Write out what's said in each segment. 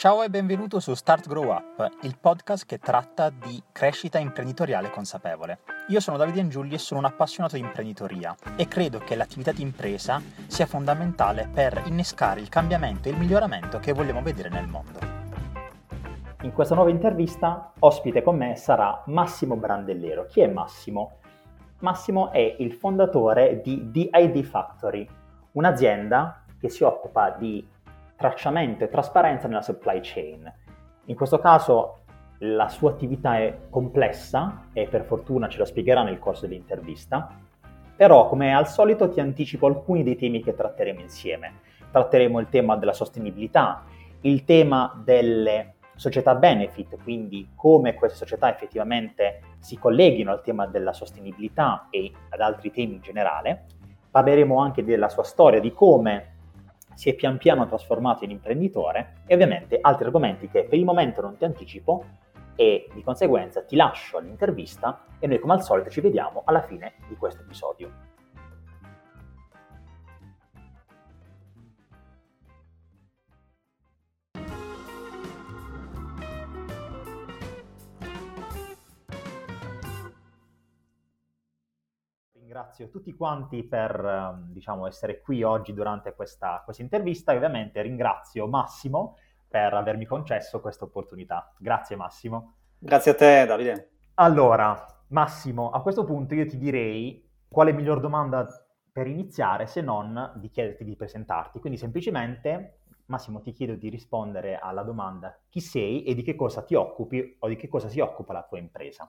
Ciao e benvenuto su Start Grow Up, il podcast che tratta di crescita imprenditoriale consapevole. Io sono Davide Angiulli e sono un appassionato di imprenditoria e credo che l'attività di impresa sia fondamentale per innescare il cambiamento e il miglioramento che vogliamo vedere nel mondo. In questa nuova intervista, ospite con me sarà Massimo Brandellero. Chi è Massimo? Massimo è il fondatore di DID Factory, un'azienda che si occupa di tracciamento e trasparenza nella supply chain. In questo caso la sua attività è complessa e per fortuna ce lo spiegherà nel corso dell'intervista, però come al solito ti anticipo alcuni dei temi che tratteremo insieme. Tratteremo il tema della sostenibilità, il tema delle società benefit, quindi come queste società effettivamente si colleghino al tema della sostenibilità e ad altri temi in generale. Parleremo anche della sua storia, di come si è pian piano trasformato in imprenditore e ovviamente altri argomenti che per il momento non ti anticipo e di conseguenza ti lascio all'intervista e noi come al solito ci vediamo alla fine di questo episodio. Ringrazio tutti quanti per ehm, diciamo, essere qui oggi durante questa, questa intervista e ovviamente ringrazio Massimo per avermi concesso questa opportunità. Grazie Massimo. Grazie a te Davide. Allora, Massimo, a questo punto io ti direi quale miglior domanda per iniziare se non di chiederti di presentarti. Quindi semplicemente, Massimo, ti chiedo di rispondere alla domanda chi sei e di che cosa ti occupi o di che cosa si occupa la tua impresa.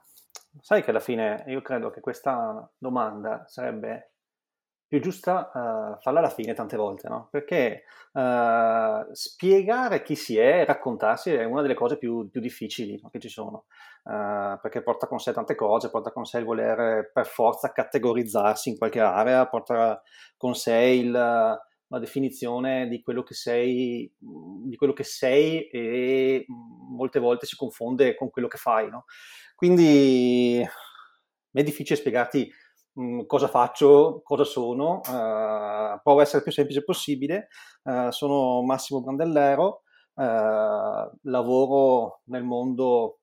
Sai che alla fine io credo che questa domanda sarebbe più giusta uh, farla alla fine tante volte, no? Perché uh, spiegare chi si è e raccontarsi è una delle cose più, più difficili no? che ci sono, uh, perché porta con sé tante cose, porta con sé il voler per forza categorizzarsi in qualche area, porta con sé il, la definizione di quello che sei, di quello che sei e molte volte si confonde con quello che fai, no? Quindi è difficile spiegarti mh, mm, cosa faccio, cosa sono, uh, provo a essere il più semplice possibile. Uh, sono Massimo Brandellero, uh, lavoro nel mondo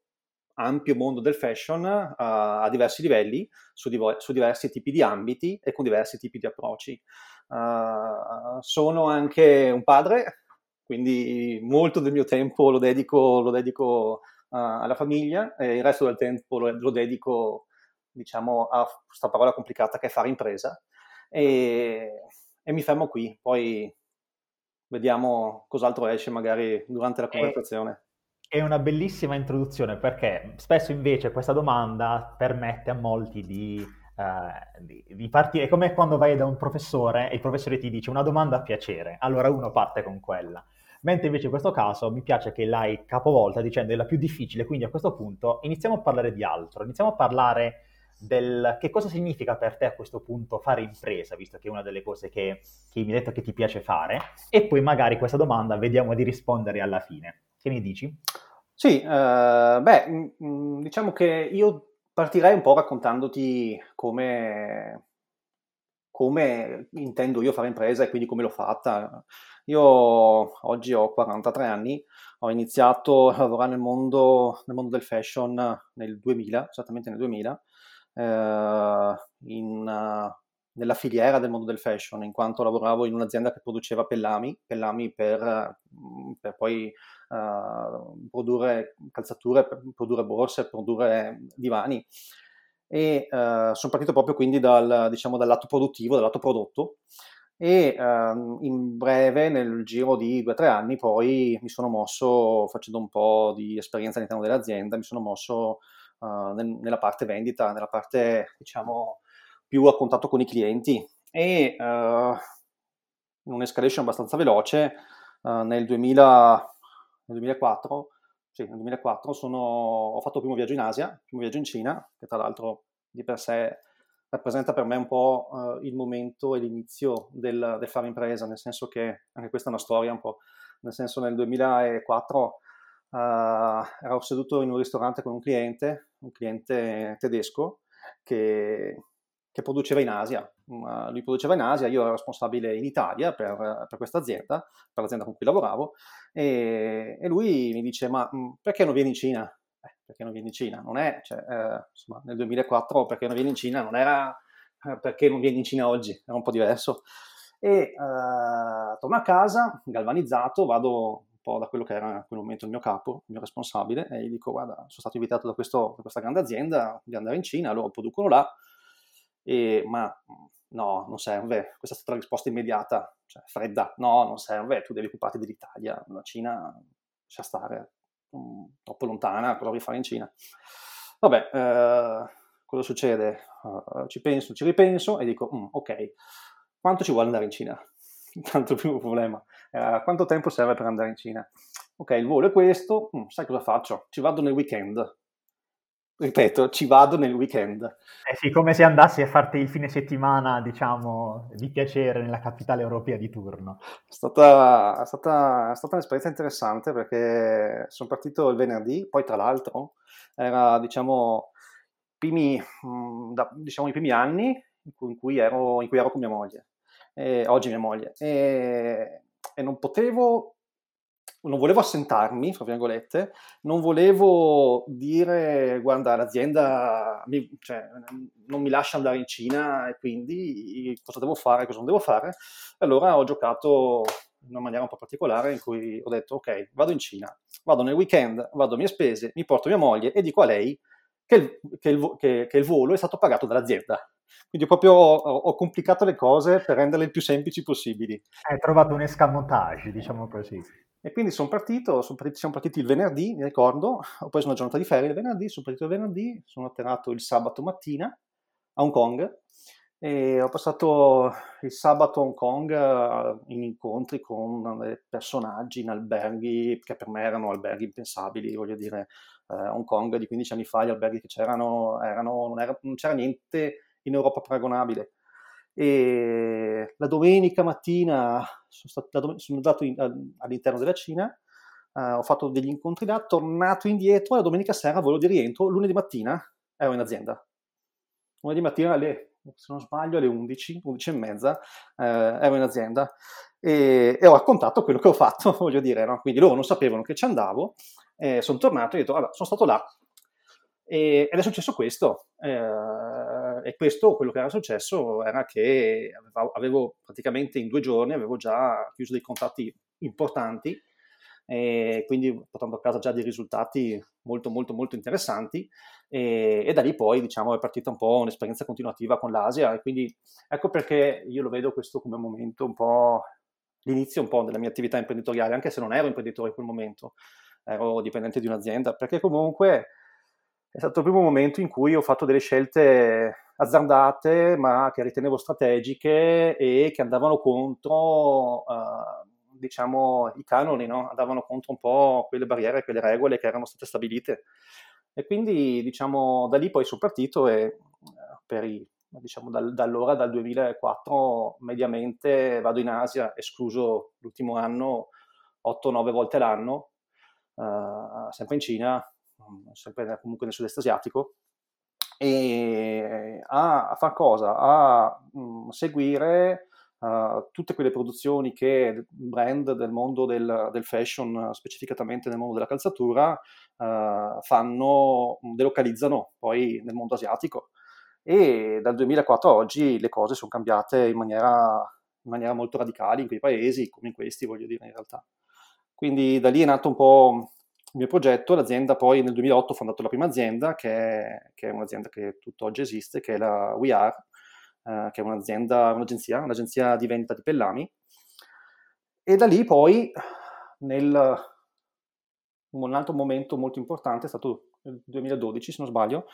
ampio mondo del fashion uh, a diversi livelli, su, div- su, diversi tipi di ambiti e con diversi tipi di approcci. Uh, sono anche un padre, quindi molto del mio tempo lo dedico, lo dedico alla famiglia e il resto del tempo lo, lo dedico diciamo, a questa parola complicata che è fare impresa e, e, mi fermo qui, poi vediamo cos'altro esce magari durante la conversazione. È una bellissima introduzione perché spesso invece questa domanda permette a molti di, uh, di, di, partire, è come quando vai da un professore e il professore ti dice una domanda a piacere, allora uno parte con quella. Mentre invece in questo caso mi piace che l'hai capovolta dicendo è la più difficile, quindi a questo punto iniziamo a parlare di altro, iniziamo a parlare del che cosa significa per te a questo punto fare impresa, visto che è una delle cose che, che mi hai detto che ti piace fare, e poi magari questa domanda vediamo di rispondere alla fine. Che mi dici? Sì, uh, beh, mm, mm, diciamo che io partirei un po' raccontandoti come, come intendo io fare impresa e quindi come l'ho fatta. Io oggi ho 43 anni, ho iniziato a lavorare nel mondo, nel mondo del fashion nel 2000, esattamente nel 2000, eh, in, nella filiera del mondo del fashion, in quanto lavoravo in un'azienda che produceva pellami, pellami per, per poi uh, produrre calzature, per produrre borse, produrre divani. E uh, sono partito proprio quindi dal, diciamo, dal lato produttivo, dal lato prodotto e uh, in breve, nel giro di due o tre anni, poi mi sono mosso, facendo un po' di esperienza all'interno dell'azienda, mi sono mosso uh, nel, nella parte vendita, nella parte diciamo più a contatto con i clienti. E uh, in un'escalation abbastanza veloce nel, 2000, nel 2004 sì, nel 2004 sono, ho fatto il primo viaggio in Asia, il primo viaggio in Cina, che tra l'altro di per sé rappresenta per me un po' uh, il momento e l'inizio del, del, fare impresa, nel senso che anche questa è una storia un po', nel senso nel 2004 uh, eh, ero seduto in un ristorante con un cliente, un cliente tedesco che, che produceva in Asia uh, lui produceva in Asia, io ero responsabile in Italia per, per questa azienda, per l'azienda con cui lavoravo, e, e lui mi dice, ma perché non vieni in Cina? Eh, perché non vieni in Cina? Non è, cioè, eh, insomma, nel 2004 perché non vieni in Cina non era eh, perché non vieni in Cina oggi, era un po' diverso. E torno a casa, galvanizzato, vado po' da quello che era in quel momento il mio capo, il mio responsabile, e gli dico, guarda, sono stato invitato da, questo, da questa grande azienda di andare in Cina, loro producono là, e, ma no, non serve, questa è stata la risposta immediata, cioè fredda, no, non serve, tu devi occuparti dell'Italia, la Cina lascia stare, troppo lontana, cosa vuoi fare in Cina? Vabbè, eh, cosa succede? Uh, ci penso, ci ripenso e dico, mm, ok, quanto ci vuole andare in Cina? Tanto il primo problema. Eh, quanto tempo serve per andare in Cina? Ok, il volo è questo, mm, sai cosa faccio? Ci vado nel weekend. Ripeto, ci vado nel weekend. Eh sì, come se andassi a farti il fine settimana, diciamo, di piacere nella capitale europea di turno. È stata, è stata, è stata un'esperienza interessante perché sono partito il venerdì, poi tra l'altro era, diciamo, primi, mm, da, diciamo, i primi anni in cui, ero, in cui ero con mia moglie eh, oggi mia moglie, e, e non potevo non volevo assentarmi, fra virgolette, non volevo dire, guarda, l'azienda mi, cioè, non mi lascia andare in Cina e quindi cosa devo fare, cosa non devo fare. Allora ho giocato in una maniera un po' particolare in cui ho detto, ok, vado in Cina, vado nel weekend, vado a mie spese, mi porto mia moglie e dico a lei che il, che il, che, che il volo è stato pagato dall'azienda. Quindi proprio ho, ho, complicato le cose per renderle il più semplici possibili. Hai trovato un escamotage, diciamo così. E quindi sono partito, sono partiti, siamo partiti il venerdì, mi ricordo, ho preso una giornata di ferie il venerdì, sono partito il venerdì, sono atterrato il sabato mattina a Hong Kong e ho passato il sabato a Hong Kong eh, in incontri con personaggi in alberghi che per me erano alberghi impensabili, voglio dire, eh, Hong Kong di 15 anni fa, gli alberghi che c'erano, erano, non, era, non c'era niente in Europa paragonabile. E la domenica mattina sono, stato, sono andato in, all'interno della Cina, uh, ho fatto degli incontri là, tornato indietro e la domenica sera, volo di rientro, lunedì mattina ero in azienda. Lunedì mattina alle, se non sbaglio, alle 11, 11 e mezza, uh, ero in azienda e, e, ho raccontato quello che ho fatto, voglio dire, no? quindi loro non sapevano che ci andavo, eh, sono tornato e ho detto, allora, sono stato là, e, ed è successo questo. Eh, e questo, quello che era successo, era che avevo, avevo, praticamente in due giorni avevo già chiuso dei contatti importanti, e quindi portando a casa già dei risultati molto molto molto interessanti e, e, da lì poi diciamo è partita un po' un'esperienza continuativa con l'Asia e quindi ecco perché io lo vedo questo come un momento un po' l'inizio un po' della mia attività imprenditoriale anche se non ero imprenditore in quel momento ero dipendente di un'azienda perché comunque è stato il primo momento in cui ho fatto delle scelte azzardate, ma che ritenevo strategiche e che andavano contro, uh, diciamo, i canoni, no? andavano contro un po' quelle barriere, quelle regole che erano state stabilite. E quindi, diciamo, da lì poi sono partito e per i, diciamo, da, da allora, dal 2004, mediamente vado in Asia, escluso l'ultimo anno, 8-9 volte l'anno, uh, sempre in Cina, sempre comunque nel sud-est asiatico, e a, a far cosa? A mh, mm, seguire uh, tutte quelle produzioni che brand del mondo del, del fashion, specificatamente nel mondo della calzatura, uh, fanno, delocalizzano poi nel mondo asiatico. E dal 2004 a oggi le cose sono cambiate in maniera, in maniera molto radicale in quei paesi, come in questi, voglio dire, in realtà. Quindi da lì è nato un po' mio progetto, l'azienda poi nel 2008 ho fondato la prima azienda, che è, che è un'azienda che tutt'oggi esiste, che è la We Are, eh, che è un'azienda, un'agenzia, un'agenzia di vendita di pellami. E da lì poi, nel, un altro momento molto importante è stato il 2012, se non sbaglio,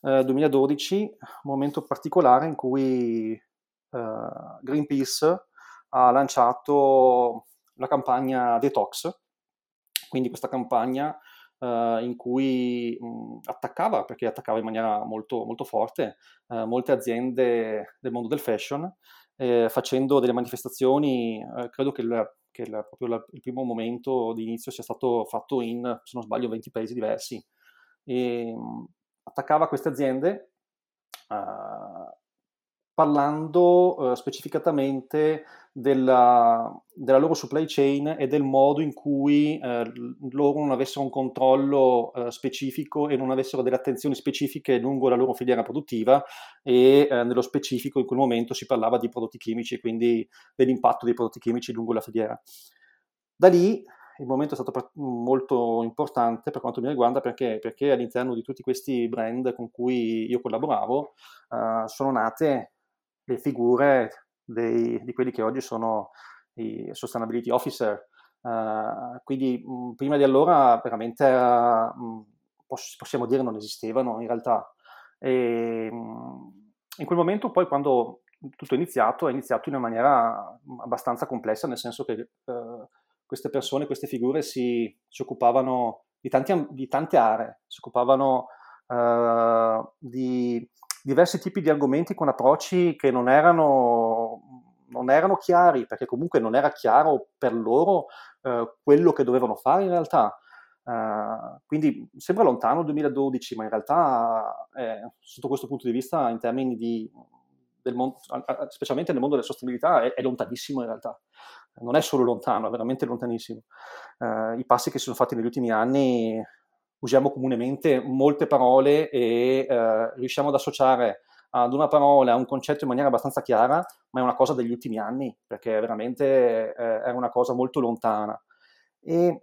eh, 2012, un momento particolare in cui eh, Greenpeace ha lanciato la campagna Detox, quindi questa campagna uh, in cui mh, attaccava, perché attaccava in maniera molto, molto forte, uh, molte aziende del mondo del fashion, eh, facendo delle manifestazioni, eh, credo che, il, che il, proprio la, il primo momento di inizio sia stato fatto in, se non sbaglio, 20 paesi diversi. E, mh, attaccava queste aziende uh, parlando uh, specificatamente della, della, loro supply chain e del modo in cui uh, loro non avessero un controllo uh, specifico e non avessero delle attenzioni specifiche lungo la loro filiera produttiva e nello specifico in quel momento si parlava di prodotti chimici e quindi dell'impatto dei prodotti chimici lungo la filiera. Da lì il momento è stato molto importante per quanto mi riguarda perché, perché all'interno di tutti questi brand con cui io collaboravo uh, sono nate le figure dei, di quelli che oggi sono i sustainability officer. Uh, quindi mh, prima di allora veramente uh, mh, possiamo dire non esistevano in realtà. E, mh, in quel momento poi quando tutto è iniziato, è iniziato in una maniera abbastanza complessa, nel senso che uh, queste persone, queste figure si, si occupavano di, tanti, di, tante aree, si occupavano uh, di diversi tipi di argomenti con approcci che non erano, non erano chiari, perché comunque non era chiaro per loro uh, quello che dovevano fare in realtà. Uh, quindi sembra lontano il 2012, ma in realtà eh, sotto questo punto di vista, in termini di, del mondo, specialmente nel mondo della sostenibilità, è, è lontanissimo in realtà non è solo lontano, è veramente lontanissimo. Uh, I passi che si sono fatti negli ultimi anni, usiamo comunemente molte parole e uh, riusciamo ad associare ad una parola, a un concetto in maniera abbastanza chiara, ma è una cosa degli ultimi anni, perché veramente eh, era una cosa molto lontana. E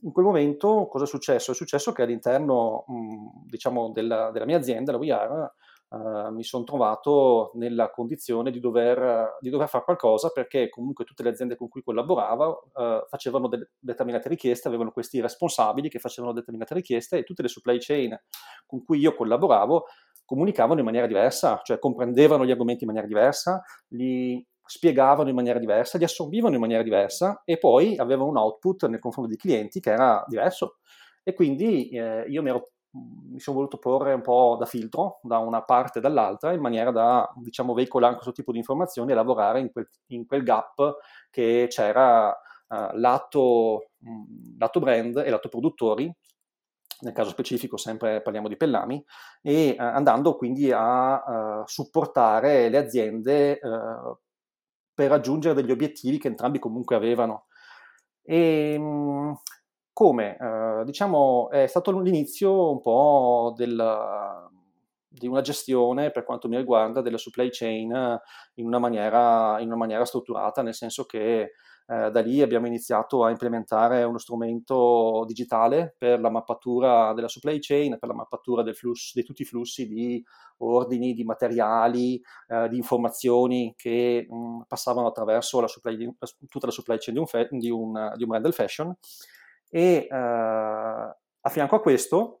in quel momento cosa è successo? È successo che all'interno, mh, diciamo, della, della, mia azienda, la VR, Uh, mi sono trovato nella condizione di dover, di dover, fare qualcosa perché comunque tutte le aziende con cui collaboravo uh, facevano de- determinate richieste, avevano questi responsabili che facevano determinate richieste e tutte le supply chain con cui io collaboravo comunicavano in maniera diversa, cioè comprendevano gli argomenti in maniera diversa, li spiegavano in maniera diversa, li assorbivano in maniera diversa e poi avevano un output nei confronti dei clienti che era diverso. E quindi eh, io mi ero mi sono voluto porre un po' da filtro da una parte e dall'altra in maniera da diciamo, veicolare questo tipo di informazioni e lavorare in quel, in quel gap che c'era uh, lato, mh, lato, brand e lato produttori nel caso specifico sempre parliamo di Pellami, e uh, andando quindi a uh, supportare le aziende per raggiungere degli obiettivi che entrambi comunque avevano. E, mh, come? Eh, diciamo, è stato l'inizio un po' del, di una gestione, per quanto mi riguarda, della supply chain in una maniera, in una maniera strutturata, nel senso che eh, da lì abbiamo iniziato a implementare uno strumento digitale per la mappatura della supply chain, per la mappatura flusso, di tutti i flussi di ordini, di materiali, eh, di informazioni che mh, passavano attraverso la supply, tutta la supply chain di un, fe- di un, di un brand del fashion e uh, a fianco a questo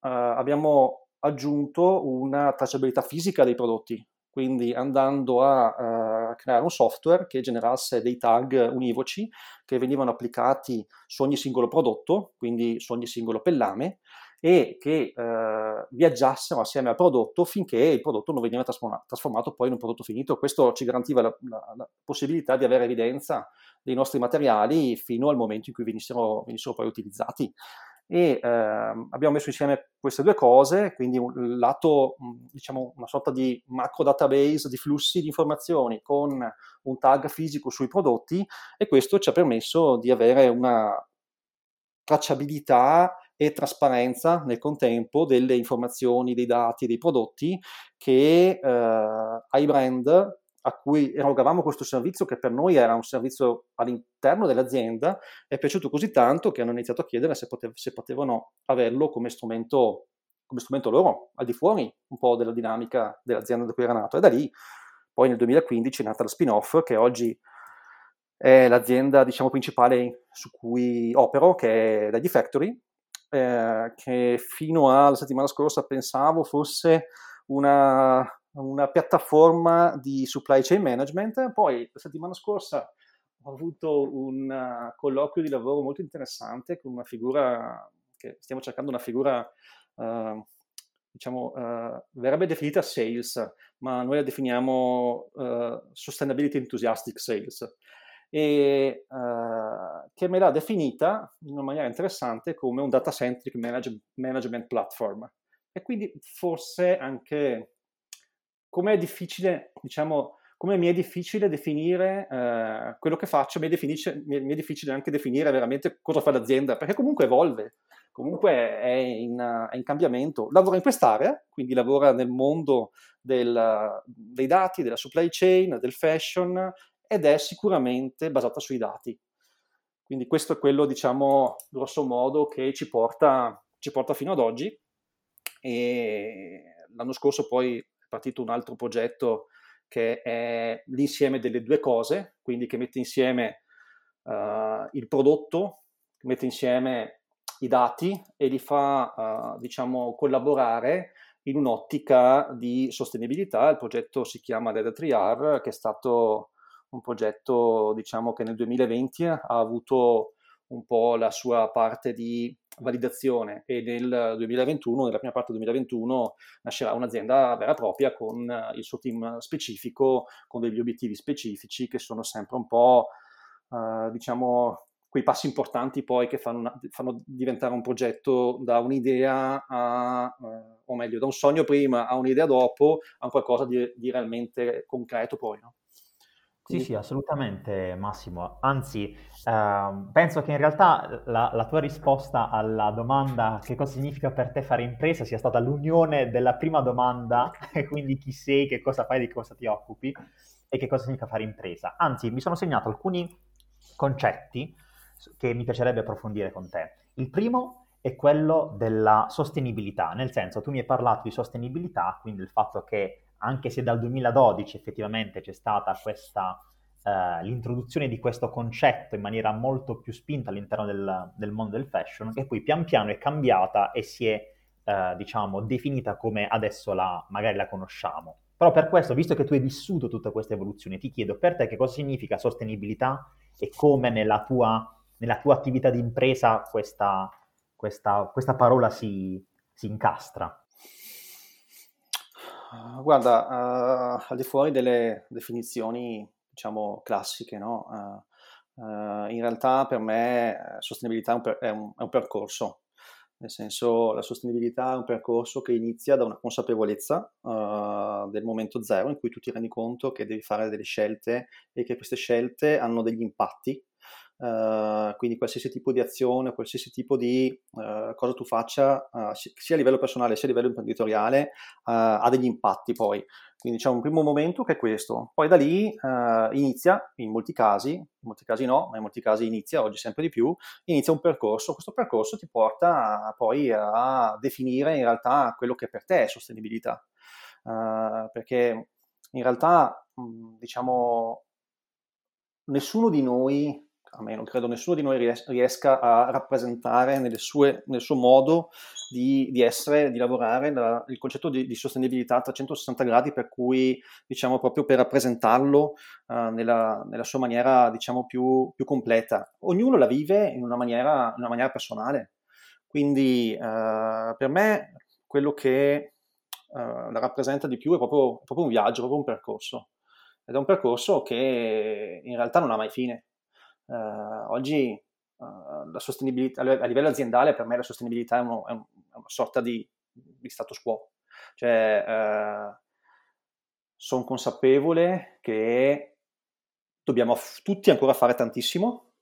uh, abbiamo aggiunto una tracciabilità fisica dei prodotti, quindi andando a uh, creare un software che generasse dei tag univoci che venivano applicati su ogni singolo prodotto, quindi su ogni singolo pellame, e che eh, viaggiassero assieme al prodotto finché il prodotto non veniva trasformato, poi in un prodotto finito. Questo ci garantiva la, la, la, possibilità di avere evidenza dei nostri materiali fino al momento in cui venissero, venissero poi utilizzati. E eh, abbiamo messo insieme queste due cose, quindi un lato, diciamo, una sorta di macro database di flussi di informazioni con un tag fisico sui prodotti e questo ci ha permesso di avere una tracciabilità e trasparenza nel contempo delle informazioni, dei dati, dei prodotti che eh, ai brand a cui erogavamo questo servizio che per noi era un servizio all'interno dell'azienda è piaciuto così tanto che hanno iniziato a chiedere se, potev- se potevano averlo come strumento, come strumento loro, al di fuori un po' della dinamica dell'azienda da cui era nato. E da lì poi nel 2015 è nata la spin-off che oggi è l'azienda diciamo, principale su cui opero, che è la Factory, eh, che fino alla settimana scorsa pensavo fosse una, una, piattaforma di supply chain management. Poi la settimana scorsa ho avuto un uh, colloquio di lavoro molto interessante con una figura che stiamo cercando una figura uh, diciamo uh, verrebbe definita sales, ma noi la definiamo sustainability enthusiastic sales e uh, che me l'ha definita in una maniera interessante come un data centric manage- management platform. E quindi forse anche come è difficile, diciamo, come mi è difficile definire eh, quello che faccio, mi è, difficile, mi, è, mi è, difficile, anche definire veramente cosa fa l'azienda, perché comunque evolve, comunque è in, è in cambiamento. Lavora in quest'area, quindi lavora nel mondo del, dei dati, della supply chain, del fashion ed è sicuramente basata sui dati. Quindi questo è quello, diciamo, grosso modo, che ci porta, ci porta fino ad oggi. E l'anno scorso poi è partito un altro progetto che è l'insieme delle due cose, quindi che mette insieme uh, il prodotto, mette insieme i dati e li fa, uh, diciamo, collaborare in un'ottica di sostenibilità. Il progetto si chiama Data Triar, che è stato un progetto, diciamo, che nel 2020 ha avuto un po' la sua parte di validazione e nel 2021, nella prima parte del 2021, nascerà un'azienda vera e propria con il suo team specifico, con degli obiettivi specifici che sono sempre un po', eh, diciamo, quei passi importanti poi che fanno, fanno, diventare un progetto da un'idea a, eh, o meglio, da un sogno prima a un'idea dopo, a qualcosa di, di realmente concreto poi, no? Sì, sì, assolutamente Massimo. Anzi, ehm, penso che in realtà la, la tua risposta alla domanda che cosa significa per te fare impresa sia stata l'unione della prima domanda, quindi chi sei, che cosa fai, di cosa ti occupi e che cosa significa fare impresa. Anzi, mi sono segnato alcuni concetti che mi piacerebbe approfondire con te. Il primo è quello della sostenibilità, nel senso tu mi hai parlato di sostenibilità, quindi il fatto che anche se dal 2012 effettivamente c'è stata questa, uh, l'introduzione di questo concetto in maniera molto più spinta all'interno del, del, mondo del fashion, che poi pian piano è cambiata e si è, uh, diciamo, definita come adesso la, magari la conosciamo. Però per questo, visto che tu hai vissuto tutta questa evoluzione, ti chiedo per te che cosa significa sostenibilità e come nella tua, nella tua attività di impresa questa, questa, questa parola si, si incastra. Uh, guarda, uh, al di fuori delle definizioni, diciamo, classiche, no? Uh, in realtà per me sostenibilità è un, per- è, un, è un, percorso, nel senso la sostenibilità è un percorso che inizia da una consapevolezza del momento zero in cui tu ti rendi conto che devi fare delle scelte e che queste scelte hanno degli impatti Uh, quindi qualsiasi tipo di azione, qualsiasi tipo di uh, cosa tu faccia, uh, sia a livello personale sia a livello imprenditoriale, ha degli impatti poi. Quindi c'è un primo momento che è questo, poi da lì inizia, in molti casi, in molti casi no, ma in molti casi inizia, oggi sempre di più, inizia un percorso. Questo percorso ti porta poi a definire in realtà quello che per te è sostenibilità. perché in realtà, diciamo, nessuno di noi a me non credo nessuno di noi riesca a rappresentare sue, nel suo modo di, di, essere, di lavorare, la, il concetto di, di, sostenibilità a 360 gradi, per cui, diciamo, proprio per rappresentarlo uh, nella, nella, sua maniera, diciamo, più, più, completa. Ognuno la vive in una maniera, in una maniera personale. Quindi, uh, per me, quello che uh, la rappresenta di più è proprio, proprio un viaggio, proprio un percorso. Ed è un percorso che in realtà non ha mai fine Uh, oggi uh, la sostenibilità, a livello aziendale per me la sostenibilità è, uno, è, un, è una sorta di, di, status quo. Cioè, uh, sono consapevole che dobbiamo f- tutti ancora fare tantissimo,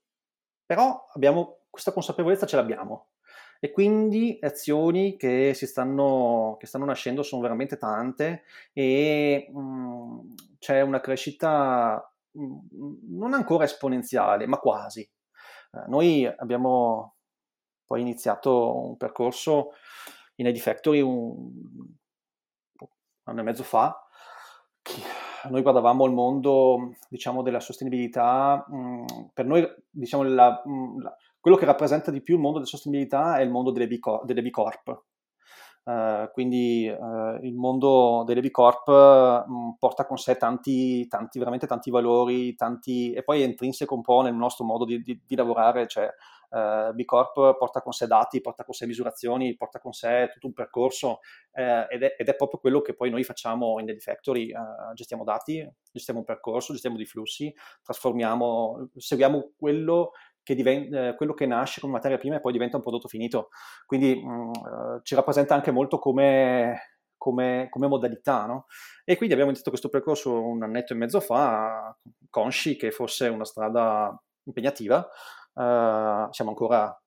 però abbiamo, questa consapevolezza ce l'abbiamo. E quindi azioni che, stanno, che stanno nascendo sono veramente tante e mh, mm, c'è una crescita non ancora esponenziale, ma quasi. Eh, noi abbiamo poi iniziato un percorso in ID Factory un, anno e mezzo fa. Noi guardavamo il mondo, diciamo, della sostenibilità. Mh, per noi, diciamo, la, mh, la, quello che rappresenta di più il mondo della sostenibilità è il mondo delle B, delle B Corp. Uh, quindi uh, il mondo delle B Corp uh, porta con sé tanti, tanti, veramente tanti valori, tanti, e poi è intrinseco un po' nel nostro modo di, di, di lavorare, cioè B Corp porta con sé dati, porta con sé misurazioni, porta con sé tutto un percorso ed è, ed, è, proprio quello che poi noi facciamo in Daily Factory, gestiamo dati, gestiamo un percorso, gestiamo dei flussi, trasformiamo, seguiamo quello che diventa, eh, quello che nasce come materia prima e poi diventa un prodotto finito. Quindi mh, mm, eh, ci rappresenta anche molto come, come, come modalità. No? E quindi abbiamo iniziato questo percorso un annetto e mezzo fa, consci che fosse una strada impegnativa. Uh, siamo ancora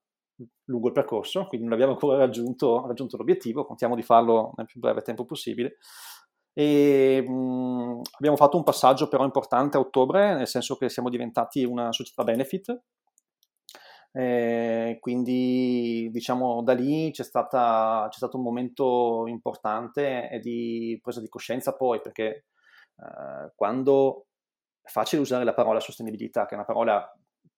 lungo il percorso, quindi non abbiamo ancora raggiunto, raggiunto l'obiettivo, contiamo di farlo nel più breve tempo possibile. E, mh, abbiamo fatto un passaggio però importante a ottobre, nel senso che siamo diventati una società benefit, eh, quindi diciamo da lì c'è, stata, c'è, stato un momento importante di presa di coscienza poi perché eh, quando è facile usare la parola sostenibilità, che è una parola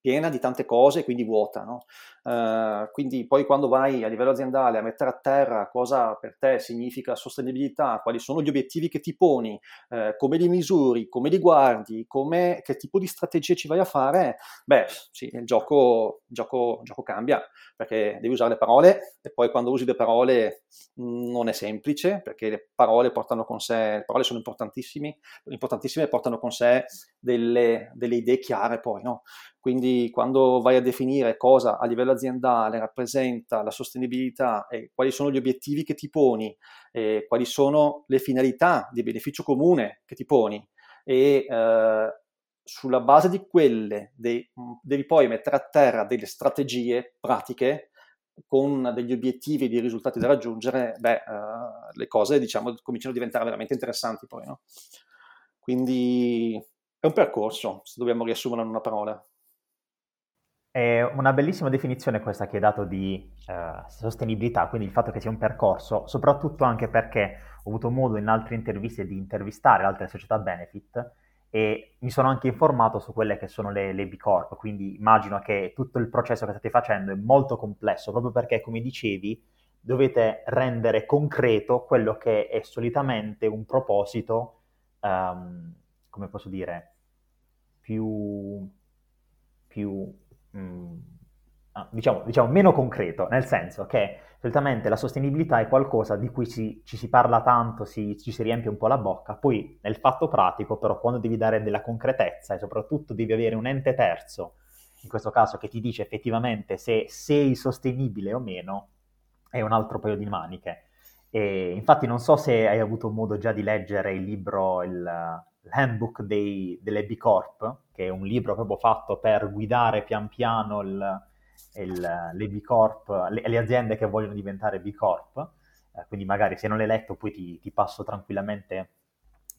piena di tante cose, quindi vuota. No? Uh, quindi poi quando vai a livello aziendale a mettere a terra cosa per te significa sostenibilità, quali sono gli obiettivi che ti poni, uh, come li misuri, come li guardi, come, che tipo di strategie ci vai a fare, beh sì, il gioco, gioco, gioco cambia perché devi usare le parole e poi quando usi le parole mh, non è semplice perché le parole portano con sé, le parole sono importantissime, importantissime e portano con sé delle, delle idee chiare poi, no? Quindi quando vai a definire cosa a livello aziendale rappresenta la sostenibilità e quali sono gli obiettivi che ti poni, quali sono le finalità di beneficio comune che ti poni e eh, sulla base di quelle de- devi poi mettere a terra delle strategie pratiche con degli obiettivi e dei risultati da raggiungere, beh, uh, le cose diciamo cominciano a diventare veramente interessanti poi, no? Quindi è un percorso, se dobbiamo riassumere in una parola. È una bellissima definizione questa che hai dato di uh, sostenibilità, quindi il fatto che sia un percorso, soprattutto anche perché ho avuto modo in altre interviste di intervistare altre società benefit e mi sono anche informato su quelle che sono le, le B Corp, quindi immagino che tutto il processo che state facendo è molto complesso, proprio perché, come dicevi, dovete rendere concreto quello che è solitamente un proposito, um, come posso dire, più, più Mm, ah, diciamo, diciamo, meno concreto, nel senso che solitamente la sostenibilità è qualcosa di cui si, ci si parla tanto, si, ci si riempie un po' la bocca, poi nel fatto pratico però quando devi dare della concretezza e soprattutto devi avere un ente terzo, in questo caso che ti dice effettivamente se sei sostenibile o meno, è un altro paio di maniche. E infatti non so se hai avuto modo già di leggere il libro, il, l'handbook dei, delle B Corp, che è un libro proprio fatto per guidare pian piano il, il, le B Corp, le, le, aziende che vogliono diventare B Corp. Eh, quindi magari se non l'hai letto poi ti, ti passo tranquillamente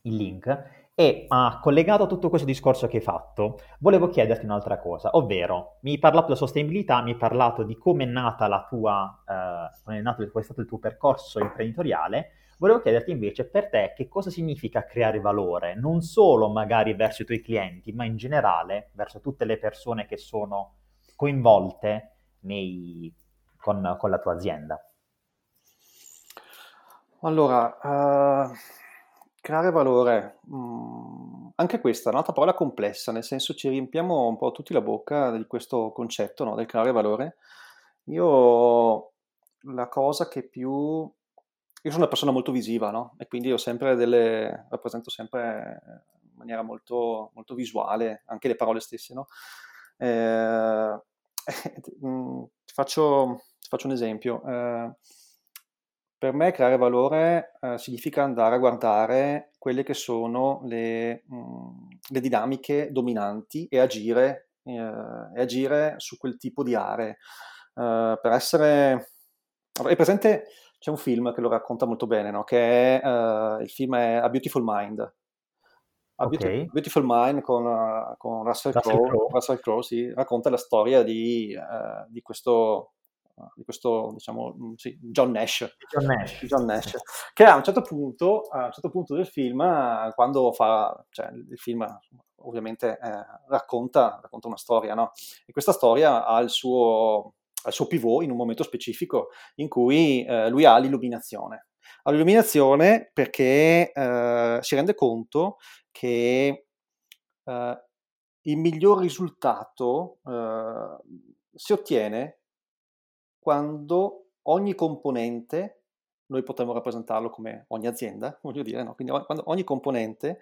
il link. E ah, collegato a tutto questo discorso che hai fatto, volevo chiederti un'altra cosa, ovvero mi hai parlato della sostenibilità, mi hai parlato di come è nata la tua, eh, come è nato, qual è stato il tuo percorso imprenditoriale, Volevo chiederti invece per te che cosa significa creare valore, non solo magari verso i tuoi clienti, ma in generale verso tutte le persone che sono coinvolte nei, con, con, la tua azienda. Allora, uh, creare valore, mm, anche questa è un'altra parola complessa, nel senso ci riempiamo un po' tutti la bocca di questo concetto no, del creare valore. Io la cosa che più io sono una persona molto visiva, no? E quindi ho sempre delle, rappresento sempre in maniera molto, molto visuale, anche le parole stesse, no? Eh, ti, faccio, faccio, un esempio. Eh, per me creare valore eh, significa andare a guardare quelle che sono le, mh, mm, le dinamiche dominanti e agire, eh, e agire, su quel tipo di aree. Eh, per essere... È presente c'è un film che lo racconta molto bene, no? che è, uh, il film è A Beautiful Mind. A okay. Beautiful, Mind con, uh, con Russell, Crowe, Russell Crowe sì, racconta la storia di, uh, di questo, di questo diciamo, mm, sì, John Nash. John Nash. John Nash. Che a un certo punto, a un certo punto del film, quando fa, cioè il film ovviamente eh, racconta, racconta, una storia, no? E questa storia ha il suo, al suo pivot in un momento specifico in cui eh, lui ha l'illuminazione. Ha l'illuminazione perché eh, si rende conto che eh, il miglior risultato eh, si ottiene quando ogni componente, noi potremmo rappresentarlo come ogni azienda, voglio dire, no? quindi quando ogni componente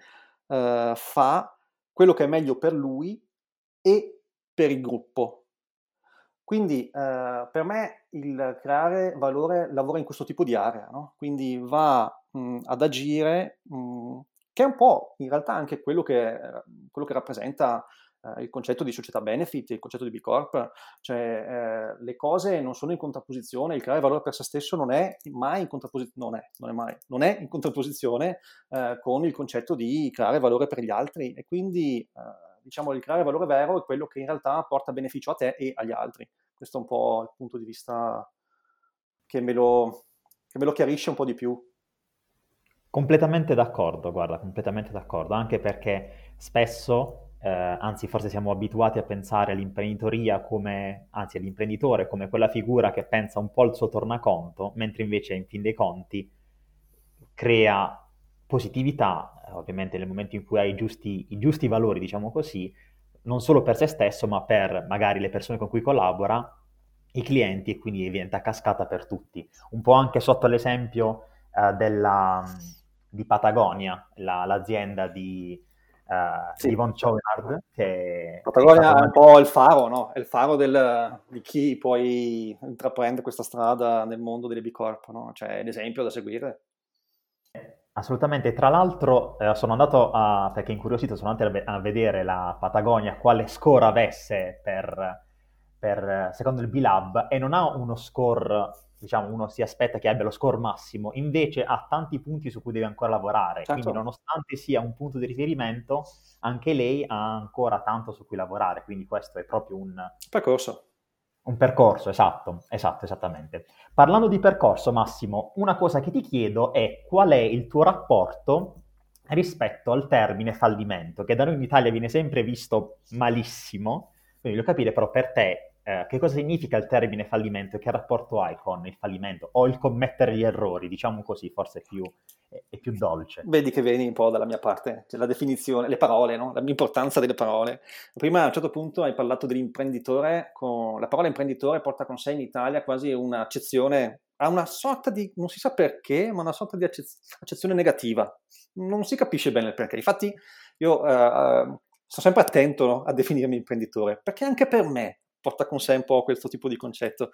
eh, fa quello che è meglio per lui e per il gruppo, quindi eh, per me il creare valore lavora in questo tipo di area, no? quindi va mh, ad agire, mh, che è un po' in realtà anche quello che, quello che rappresenta eh, il concetto di società benefit, il concetto di B Corp, cioè eh, le cose non sono in contrapposizione, il creare valore per se stesso non è mai in contrapposizione, non è, non è mai, non è in contrapposizione eh, con il concetto di creare valore per gli altri e quindi eh, diciamo il creare valore vero è quello che in realtà porta beneficio a te e agli altri. Questo è un po' il punto di vista che me lo, che me lo chiarisce un po' di più. Completamente d'accordo, guarda, completamente d'accordo, anche perché spesso eh, anzi forse siamo abituati a pensare all'imprenditoria come, anzi all'imprenditore come quella figura che pensa un po' al suo tornaconto, mentre invece in fin dei conti crea positività, eh, ovviamente nel momento in cui hai i giusti, i giusti valori, diciamo così, non solo per se stesso, ma per magari le persone con cui collabora, i clienti e quindi diventa cascata per tutti. Un po' anche sotto l'esempio uh, della, di Patagonia, la, l'azienda di, uh, sì. Yvonne Chouinard. Che Patagonia è un po' il faro, no? È il faro del, di chi poi intraprende questa strada nel mondo delle B Corp, no? Cioè è l'esempio da seguire. Assolutamente, tra l'altro eh, sono andato a, perché incuriosito, sono andato a vedere la Patagonia quale score avesse per, per, secondo il B-Lab e non ha uno score diciamo, uno si aspetta che abbia lo score massimo, invece ha tanti punti su cui deve ancora lavorare. Certo. Quindi, nonostante sia un punto di riferimento, anche lei ha ancora tanto su cui lavorare. Quindi, questo è proprio un percorso. Un percorso, esatto, esatto, esattamente. Parlando di percorso, Massimo, una cosa che ti chiedo è qual è il tuo rapporto rispetto al termine fallimento, che da noi in Italia viene sempre visto malissimo. Quindi voglio capire però per te eh, che cosa significa il termine fallimento e che rapporto hai con il fallimento o il commettere gli errori, diciamo così, forse è più, è, è più dolce. Vedi che vieni un po' dalla mia parte, cioè la definizione, le parole, no? l'importanza delle parole. Prima a un certo punto hai parlato dell'imprenditore, con... la parola imprenditore porta con sé in Italia quasi un'accezione, ha una sorta di, non si sa perché, ma una sorta di accezione negativa. Non si capisce bene il perché. Infatti io eh, eh sto sempre attento no? a definirmi imprenditore, perché anche per me porta con sé un po' questo tipo di concetto.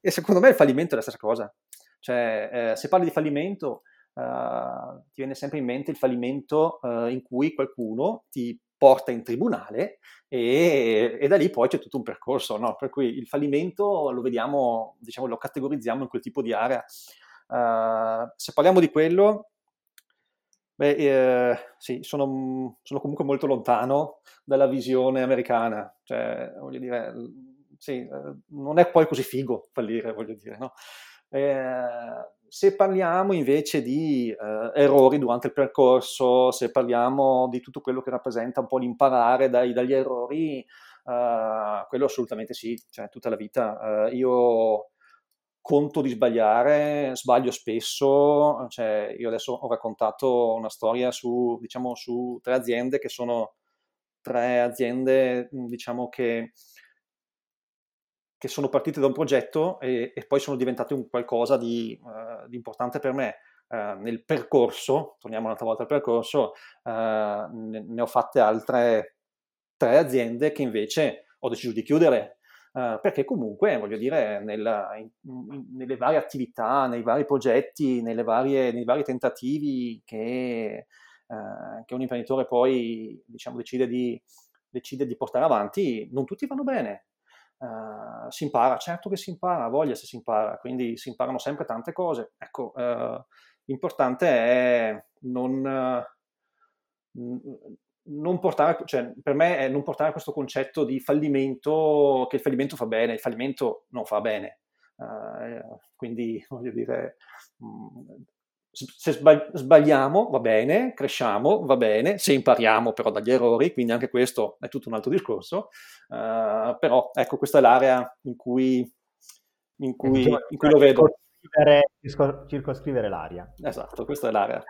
E secondo me il fallimento è la stessa cosa. Cioè, eh, se parli di fallimento, eh, ti viene sempre in mente il fallimento eh, in cui qualcuno ti porta in tribunale e, e, da lì poi c'è tutto un percorso, no? Per cui il fallimento lo vediamo, diciamo, lo categorizziamo in quel tipo di area. Uh, se parliamo di quello, beh, eh, sì, sono, sono, comunque molto lontano dalla visione americana. Cioè, voglio dire, sì, eh, non è poi così figo fallire, voglio dire, no? Eh, se parliamo invece di eh, errori durante il percorso, se parliamo di tutto quello che rappresenta un po' l'imparare dai, dagli errori, eh, quello assolutamente sì, cioè tutta la vita. Eh, io conto di sbagliare, sbaglio spesso, cioè io adesso ho raccontato una storia su, diciamo, su tre aziende che sono tre aziende, diciamo che che sono partite da un progetto e, e poi sono diventate un qualcosa di, uh, di importante per me. Uh, nel percorso, torniamo un'altra volta al percorso, uh, ne, ne, ho fatte altre tre aziende che invece ho deciso di chiudere. perché comunque, voglio dire, nella, in, in, nelle varie attività, nei vari progetti, varie, nei vari tentativi che, che un imprenditore poi diciamo, decide, di, decide di portare avanti, non tutti vanno bene, Uh, si impara, certo che si impara, voglia se si impara, quindi si imparano sempre tante cose. Ecco, uh, l'importante è non, uh, non portare, cioè per me è non portare questo concetto di fallimento, che il fallimento fa bene, il fallimento non fa bene. quindi voglio dire, mm, se sbagliamo va bene, cresciamo va bene, se impariamo però dagli errori, quindi anche questo è tutto un altro discorso, uh, però ecco questa è l'area in cui, in cui, in cui lo vedo. Circoscrivere, circoscrivere l'aria. Esatto, questa è l'area.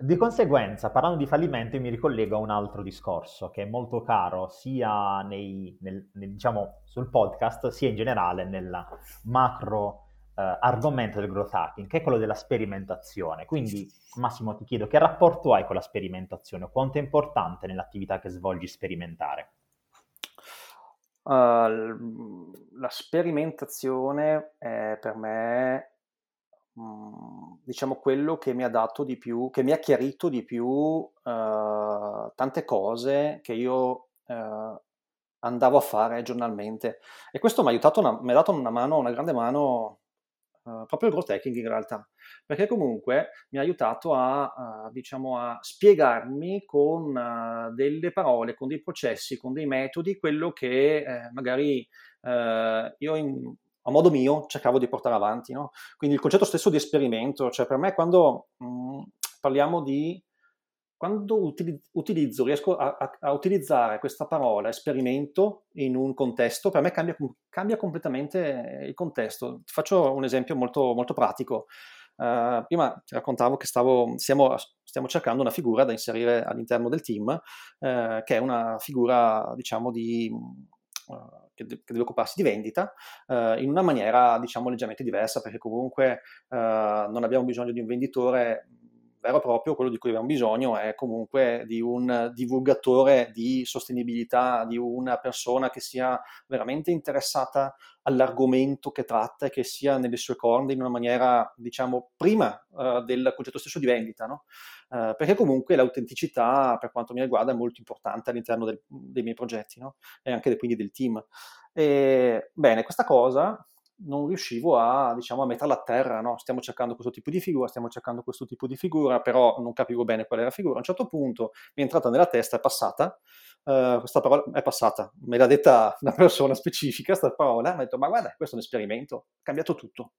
Di conseguenza, parlando di fallimento, mi ricollego a un altro discorso che è molto caro sia nei, nel, nel, diciamo, sul podcast sia in generale nel macro argomento del growth hacking, che è quello della sperimentazione. Quindi, Massimo, ti chiedo che rapporto hai con la sperimentazione? Quanto è importante nell'attività che svolgi sperimentare? Uh, la sperimentazione è per me diciamo, quello che mi ha dato di più, che mi ha chiarito di più uh, tante cose che io uh, andavo a fare giornalmente. E questo mi ha aiutato, una, mi ha dato una mano, una grande mano, uh, proprio il growth hacking in realtà, perché comunque mi ha aiutato a, diciamo, a spiegarmi con delle parole, con dei processi, con dei metodi, quello che eh, magari io in, a modo mio cercavo di portare avanti. No? Quindi il concetto stesso di esperimento, cioè per me quando mh, mm, parliamo di quando utilizzo, riesco a, a, a, utilizzare questa parola esperimento in un contesto, per me cambia, cambia completamente il contesto. Ti faccio un esempio molto, molto pratico. Uh, prima ti raccontavo che stavo, stiamo, stiamo, cercando una figura da inserire all'interno del team, uh, che è una figura, diciamo, di uh, che, de- che, deve occuparsi di vendita in una maniera diciamo leggermente diversa perché comunque non abbiamo bisogno di un venditore vero e proprio, quello di cui abbiamo bisogno è comunque di un divulgatore di sostenibilità, di una persona che sia veramente interessata all'argomento che tratta e che sia nelle sue corde in una maniera, diciamo, prima uh, del concetto stesso di vendita, no? Uh, perché comunque l'autenticità, per quanto mi riguarda, è molto importante all'interno del, dei miei progetti no? e anche quindi del team. E, bene, questa cosa non riuscivo a, diciamo, a metterla a terra, no? stiamo cercando questo tipo di figura, stiamo cercando questo tipo di figura, però non capivo bene qual era la figura. A un certo punto mi è entrata nella testa, è passata, uh, questa parola è passata, me l'ha detta una persona specifica, questa parola, mi ha detto, ma guarda, questo è un esperimento, è cambiato tutto,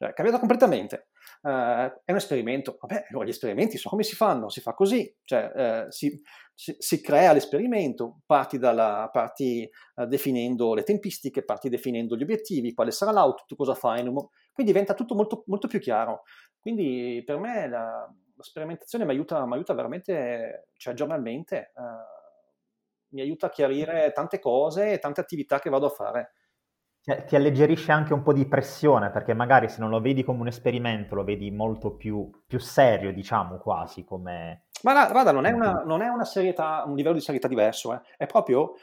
cioè, è cambiato completamente. Uh, è un esperimento, vabbè, allora gli esperimenti so come si fanno, si fa così, cioè uh, si, si, si, crea l'esperimento, parti, dalla, parti uh, definendo le tempistiche, parti definendo gli obiettivi, quale sarà l'output, cosa fai, quindi diventa tutto molto, molto più chiaro. Quindi per me la, la sperimentazione mi aiuta, veramente, cioè giornalmente, mi aiuta a chiarire tante cose e tante attività che vado a fare. Cioè, ti alleggerisce anche un po' di pressione, perché magari se non lo vedi come un esperimento, lo vedi molto più, più serio, diciamo, quasi come... Ma guarda, non è una, non è una serietà, un livello di serietà diverso, eh. è proprio,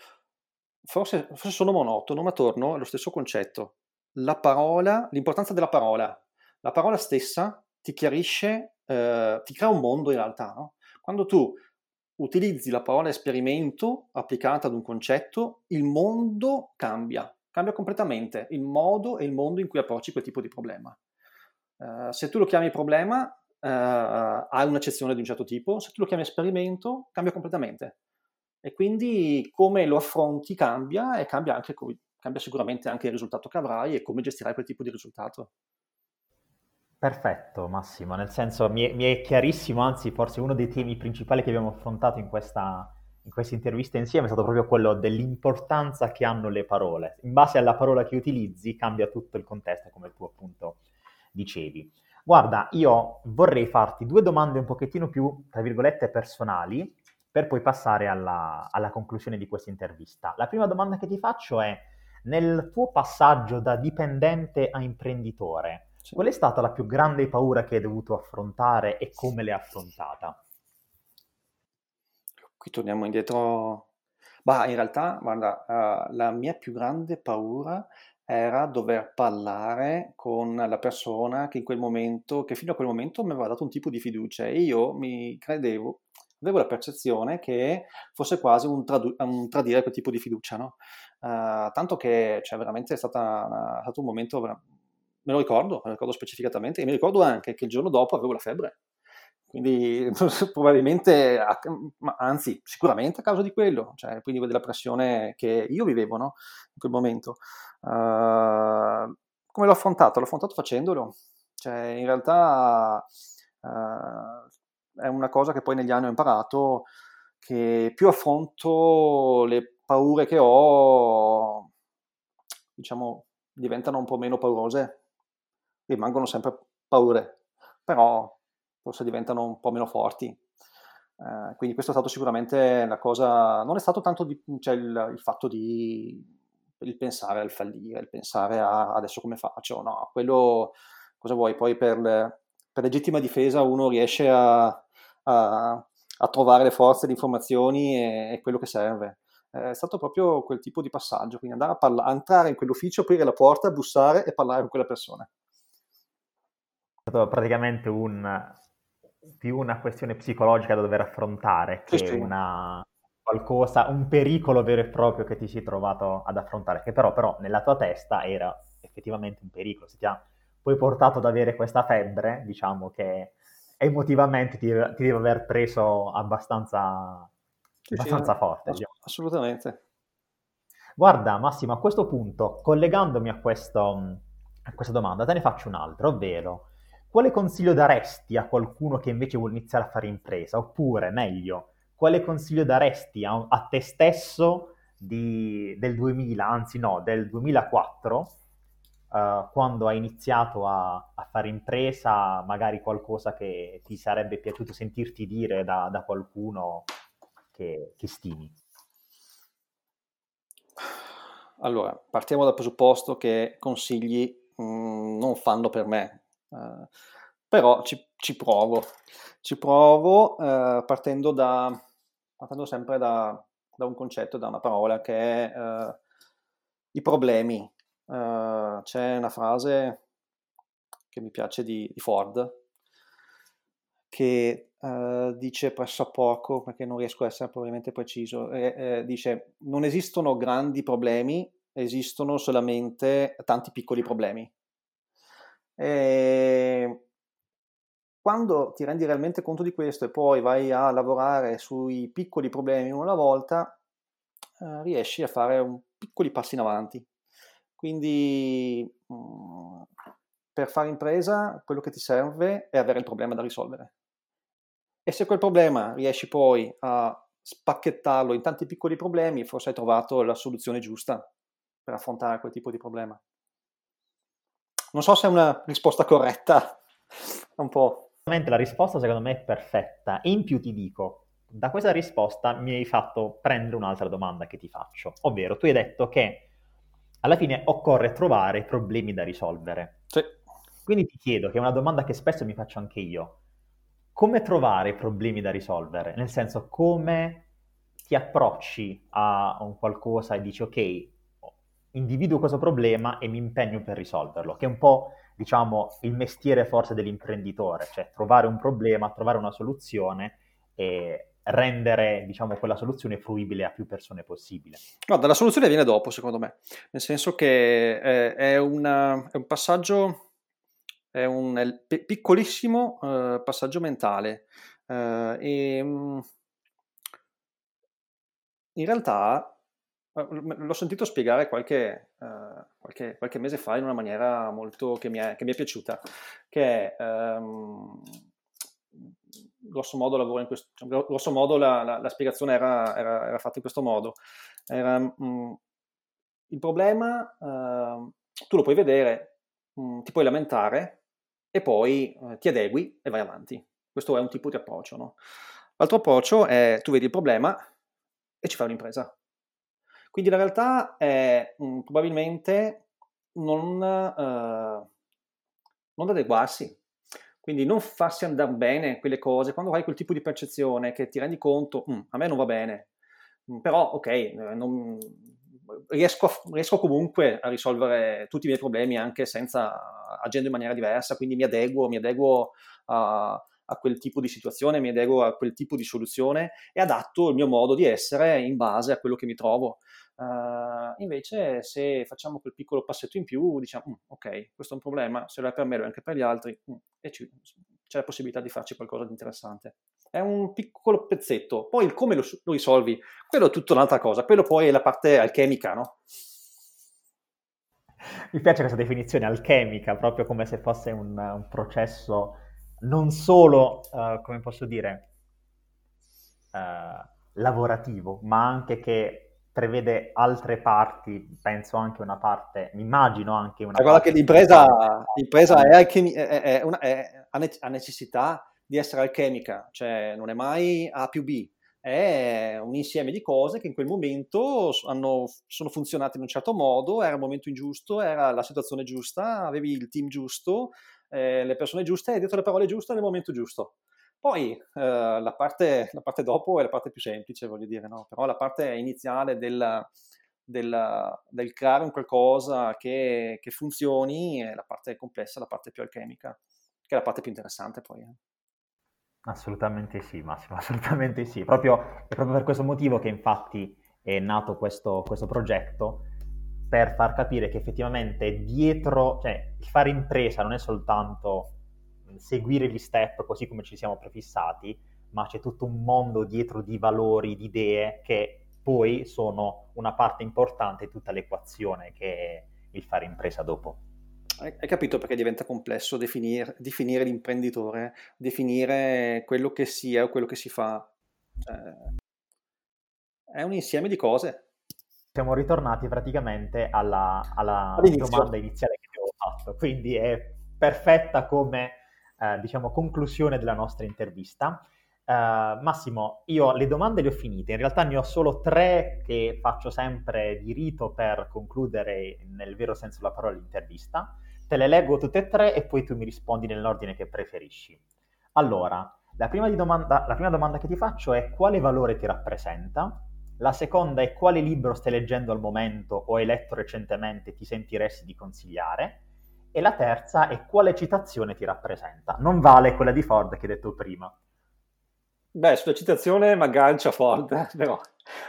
forse, forse sono monotono, ma torno allo stesso concetto. La parola, l'importanza della parola. La parola stessa ti chiarisce, eh, ti crea un mondo in realtà, no? Quando tu utilizzi la parola esperimento applicata ad un concetto, il mondo cambia cambia completamente il modo e il mondo in cui approcci quel tipo di problema. Uh, se tu lo chiami problema, uh, hai un'accezione di un certo tipo, se tu lo chiami esperimento, cambia completamente. E quindi come lo affronti cambia e cambia, anche, cambia sicuramente anche il risultato che avrai e come gestirai quel tipo di risultato. Perfetto, Massimo, nel senso mi è, mi è chiarissimo, anzi forse uno dei temi principali che abbiamo affrontato in questa, in questa intervista insieme è stato proprio quello dell'importanza che hanno le parole. In base alla parola che utilizzi cambia tutto il contesto, come tu appunto dicevi. Guarda, io vorrei farti due domande un pochettino più, tra virgolette, personali, per poi passare alla, alla conclusione di questa intervista. La prima domanda che ti faccio è, nel tuo passaggio da dipendente a imprenditore, qual è stata la più grande paura che hai dovuto affrontare e come l'hai affrontata? Qui torniamo indietro. Bah, in realtà, guarda, uh, la mia più grande paura era dover parlare con la persona che in quel momento, che fino a quel momento mi aveva dato un tipo di fiducia e io mi credevo, avevo la percezione che fosse quasi un, tradu- un tradire quel tipo di fiducia, no? Uh, tanto che, cioè, veramente è, una, è stato un momento, me lo ricordo, me lo ricordo specificatamente e mi ricordo anche che il giorno dopo avevo la febbre. Quindi probabilmente, anzi sicuramente a causa di quello, cioè quindi della pressione che io vivevo no? in quel momento. Uh, come l'ho affrontato? L'ho affrontato facendolo. Cioè, in realtà uh, è una cosa che poi negli anni ho imparato, che più affronto le paure che ho, diciamo, diventano un po' meno paurose, rimangono sempre paure, però forse diventano un po' meno forti. Eh, quindi questo è stato sicuramente la cosa, non è stato tanto di, cioè il, il, fatto di il pensare al fallire, il pensare a adesso come faccio, no, quello cosa vuoi, poi per, per legittima difesa uno riesce a, a, a trovare le forze, le informazioni e, e quello che serve è stato proprio quel tipo di passaggio, quindi andare a parla- entrare in quell'ufficio, aprire la porta, bussare e parlare con quella persona. stato praticamente un, più una questione psicologica da dover affrontare che sì. una qualcosa, un pericolo vero e proprio che ti sei trovato ad affrontare, che però, però nella tua testa era effettivamente un pericolo, se ti ha poi portato ad avere questa febbre, diciamo che emotivamente ti, ti deve aver preso abbastanza, sì, abbastanza sì, forte. Ass- assolutamente. Guarda Massimo, a questo punto, collegandomi a, questo, a questa domanda, te ne faccio un'altra, ovvero quale consiglio daresti a qualcuno che invece vuole iniziare a fare impresa? Oppure, meglio, quale consiglio daresti a, a te stesso di, del 2000, anzi no, del 2004, uh, eh, quando hai iniziato a, a, fare impresa, magari qualcosa che ti sarebbe piaciuto sentirti dire da, da qualcuno che, che stimi? Allora, partiamo dal presupposto che consigli mh, mm, non fanno per me, uh, però ci, ci, provo, ci provo uh, partendo, da, partendo sempre da, da, un concetto, da una parola che è uh, i problemi. c'è una frase che mi piace di, di Ford che dice pressappoco, perché non riesco a essere probabilmente preciso, eh, eh, dice non esistono grandi problemi, esistono solamente tanti piccoli problemi. E quando ti rendi realmente conto di questo e poi vai a lavorare sui piccoli problemi alla volta, eh, riesci a fare un piccoli passi in avanti. Quindi mh, mm, per fare impresa quello che ti serve è avere il problema da risolvere. E se quel problema riesci poi a spacchettarlo in tanti piccoli problemi, forse hai trovato la soluzione giusta per affrontare quel tipo di problema. Non so se è una risposta corretta, un po'. La risposta secondo me è perfetta e in più ti dico, da questa risposta mi hai fatto prendere un'altra domanda che ti faccio, ovvero tu hai detto che alla fine occorre trovare problemi da risolvere. Sì. Quindi ti chiedo, che è una domanda che spesso mi faccio anche io, come trovare problemi da risolvere? Nel senso, come ti approcci a un qualcosa e dici ok, individuo questo problema e mi impegno per risolverlo, che è un po', diciamo, il mestiere forse dell'imprenditore, cioè trovare un problema, trovare una soluzione e rendere, diciamo, quella soluzione fruibile a più persone possibile. Guarda, la soluzione viene dopo, secondo me, nel senso che è, è, una, è un passaggio è un piccolissimo uh, passaggio mentale uh, e um, in realtà l'ho sentito spiegare qualche, qualche, qualche, mese fa in una maniera molto che mi è, che mi è piaciuta, che um, grosso modo, questo, cioè, grosso modo la, la, la spiegazione era, era, era, fatta in questo modo. Era, um, il problema tu lo puoi vedere, ti puoi lamentare, e poi eh, ti adegui e vai avanti. Questo è un tipo di approccio. No? L'altro approccio è tu vedi il problema e ci fai un'impresa. Quindi la realtà è mh, mm, probabilmente non, uh, non adeguarsi, quindi non farsi andare bene quelle cose, quando hai quel tipo di percezione che ti rendi conto, mm, a me non va bene, mm, però ok, eh, non, riesco, riesco, comunque a risolvere tutti i miei problemi anche senza agendo in maniera diversa, quindi mi adeguo, mi adeguo a, a quel tipo di situazione, mi adeguo a quel tipo di soluzione e adatto il mio modo di essere in base a quello che mi trovo. Uh, invece, se facciamo quel piccolo passetto in più, diciamo, mm, ok, questo è un problema, se lo è per me, lo è anche per gli altri, mm, e ci, c'è la possibilità di farci qualcosa di interessante è un piccolo pezzetto. Poi il come lo, lo, risolvi, quello è tutta un'altra cosa, quello poi è la parte alchemica, no? Mi piace questa definizione alchemica, proprio come se fosse un, un processo non solo, uh, come posso dire, uh, lavorativo, ma anche che prevede altre parti, penso anche una parte, mi immagino anche una Guarda parte... che l'impresa, l'impresa è, alchemi- è, è, una, è, ha necessità di essere alchemica, cioè non è mai A più B, è un insieme di cose che in quel momento hanno, sono funzionate in un certo modo, era il momento giusto, era la situazione giusta, avevi il team giusto, eh, le persone giuste, hai detto le parole giuste nel momento giusto. Poi eh, la, parte, la, parte, dopo è la parte più semplice, voglio dire, no? però la parte iniziale del, del, del creare un qualcosa che, che funzioni è la parte complessa, la parte più alchemica. che è la parte più interessante poi. Eh. Assolutamente sì, Massimo, assolutamente sì. Proprio, è proprio per questo motivo che infatti è nato questo, questo progetto, per far capire che effettivamente dietro, cioè fare impresa non è soltanto seguire gli step così come ci siamo prefissati, ma c'è tutto un mondo dietro di valori, di idee che poi sono una parte importante di tutta l'equazione che è il fare impresa dopo. Hai capito perché diventa complesso definire, definire l'imprenditore, definire quello che si è o quello che si fa. Eh, è un insieme di cose. Siamo ritornati praticamente alla, alla domanda iniziale che abbiamo fatto, quindi è perfetta come eh, diciamo, conclusione della nostra intervista. Uh, Massimo, io le domande le ho finite, in realtà ne ho solo tre che faccio sempre di rito per concludere nel vero senso della parola l'intervista. Te le leggo tutte e tre e poi tu mi rispondi nell'ordine che preferisci. Allora, la prima, domanda, la prima domanda che ti faccio è quale valore ti rappresenta? La seconda è quale libro stai leggendo al momento o hai letto recentemente e ti sentiresti di consigliare? E la terza è quale citazione ti rappresenta? Non vale quella di Ford che hai detto prima. Beh, sulla citazione mi aggancia Ford, però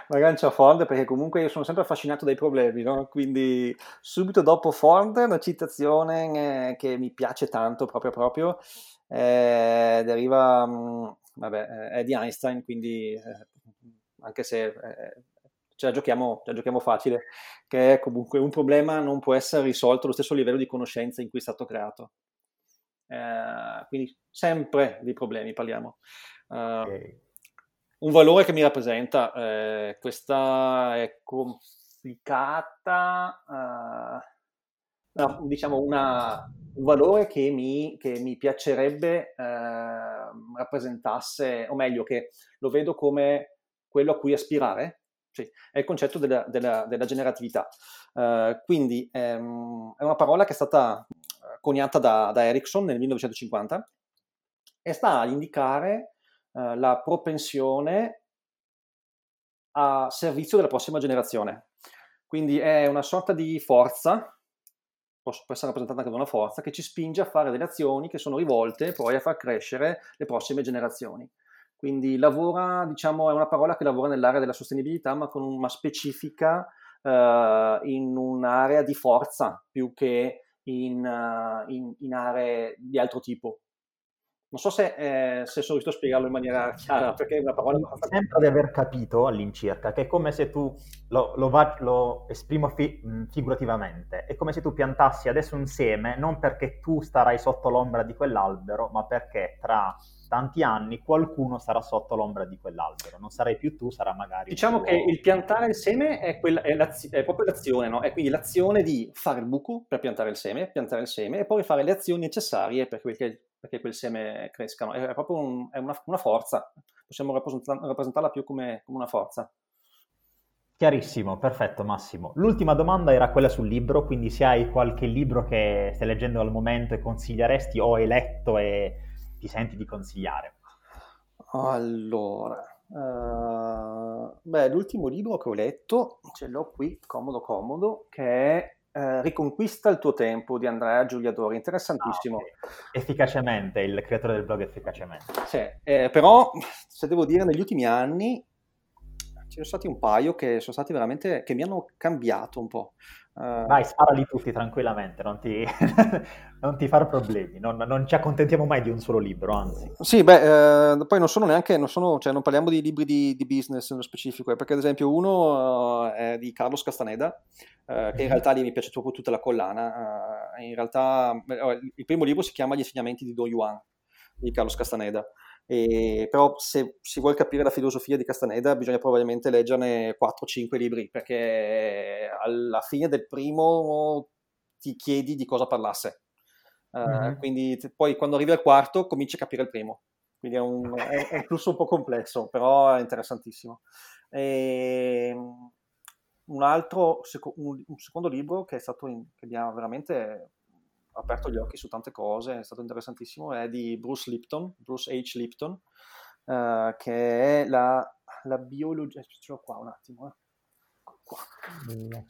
mi aggancia Ford perché comunque io sono sempre affascinato dai problemi, no? Quindi subito dopo Ford una citazione eh, che mi piace tanto proprio proprio eh, deriva, mm, vabbè, eh, è di Einstein, quindi eh, anche se eh, ce la, giochiamo, ce la giochiamo facile, che comunque un problema non può essere risolto allo stesso livello di conoscenza in cui è stato creato. Eh, quindi sempre di problemi parliamo. Uh, okay. Un valore che mi rappresenta, eh, questa è complicata, uh, no, diciamo una, un valore che mi, che mi piacerebbe uh, rappresentasse, o meglio, che lo vedo come quello a cui aspirare, sì, è il concetto della, della, della generatività. quindi ehm, è una parola che è stata coniata da, da Ericsson nel 1950 e sta ad indicare eh, la propensione a servizio della prossima generazione. Quindi è una sorta di forza, può essere rappresentata anche da una forza, che ci spinge a fare delle azioni che sono rivolte poi a far crescere le prossime generazioni. Quindi lavora, diciamo, è una parola che lavora nell'area della sostenibilità, ma con una specifica uh, in un'area di forza più che in, uh, in, in aree di altro tipo. Non so se, eh, se, sono riuscito a spiegarlo in maniera chiara, perché è una parola... Sembra di aver capito all'incirca che è come se tu, lo, lo, va, lo esprimo fi, figurativamente, è come se tu piantassi adesso un seme, non perché tu starai sotto l'ombra di quell'albero, ma perché tra tanti anni qualcuno sarà sotto l'ombra di quell'albero, non sarai più tu, sarà magari... Diciamo che il piantare il seme è, quella, è, è, proprio l'azione, no? È quindi l'azione di fare il buco per piantare il seme, piantare il seme e poi fare le azioni necessarie per quel, perché quel seme crescano. È, proprio un, è una, una, forza, possiamo rappresentarla più come, come una forza. Chiarissimo, perfetto Massimo. L'ultima domanda era quella sul libro, quindi se hai qualche libro che stai leggendo al momento e consiglieresti o hai letto e ti senti di consigliare? Allora, uh, beh, l'ultimo libro che ho letto, ce l'ho qui, comodo comodo, che è uh, Riconquista il tuo tempo di Andrea Giuliadori, interessantissimo. Ah, okay. Efficacemente, il creatore del blog Efficacemente. Sì, eh, però se devo dire negli ultimi anni ce ne sono stati un paio che sono stati veramente, che mi hanno cambiato un po'. Uh, Vai, sparali tutti tranquillamente, non ti, non ti fare problemi, non, non, ci accontentiamo mai di un solo libro, anzi. Sì, beh, eh, poi non sono neanche, non, sono, cioè non parliamo di libri di, di business nello specifico, eh, perché ad esempio uno uh, è di Carlos Castaneda, uh, che in mhm. realtà lì mi piace proprio tutta la collana, in realtà il primo libro si chiama Gli insegnamenti di Do Yuan, di Carlos Castaneda. E, però se si vuole capire la filosofia di Castaneda bisogna probabilmente leggerne 4-5 libri perché alla fine del primo ti chiedi di cosa parlasse. Uh, mm-hmm. Quindi t- poi quando arrivi al quarto cominci a capire il primo. Quindi è un, è, è un flusso un po' complesso, però è interessantissimo. E, un altro, un, un secondo libro che è stato in, che mi ha veramente aperto gli occhi su tante cose, è stato interessantissimo, è di Bruce Lipton, Bruce H. Lipton, uh, che è la, la biologia, ce l'ho qua un attimo, eh.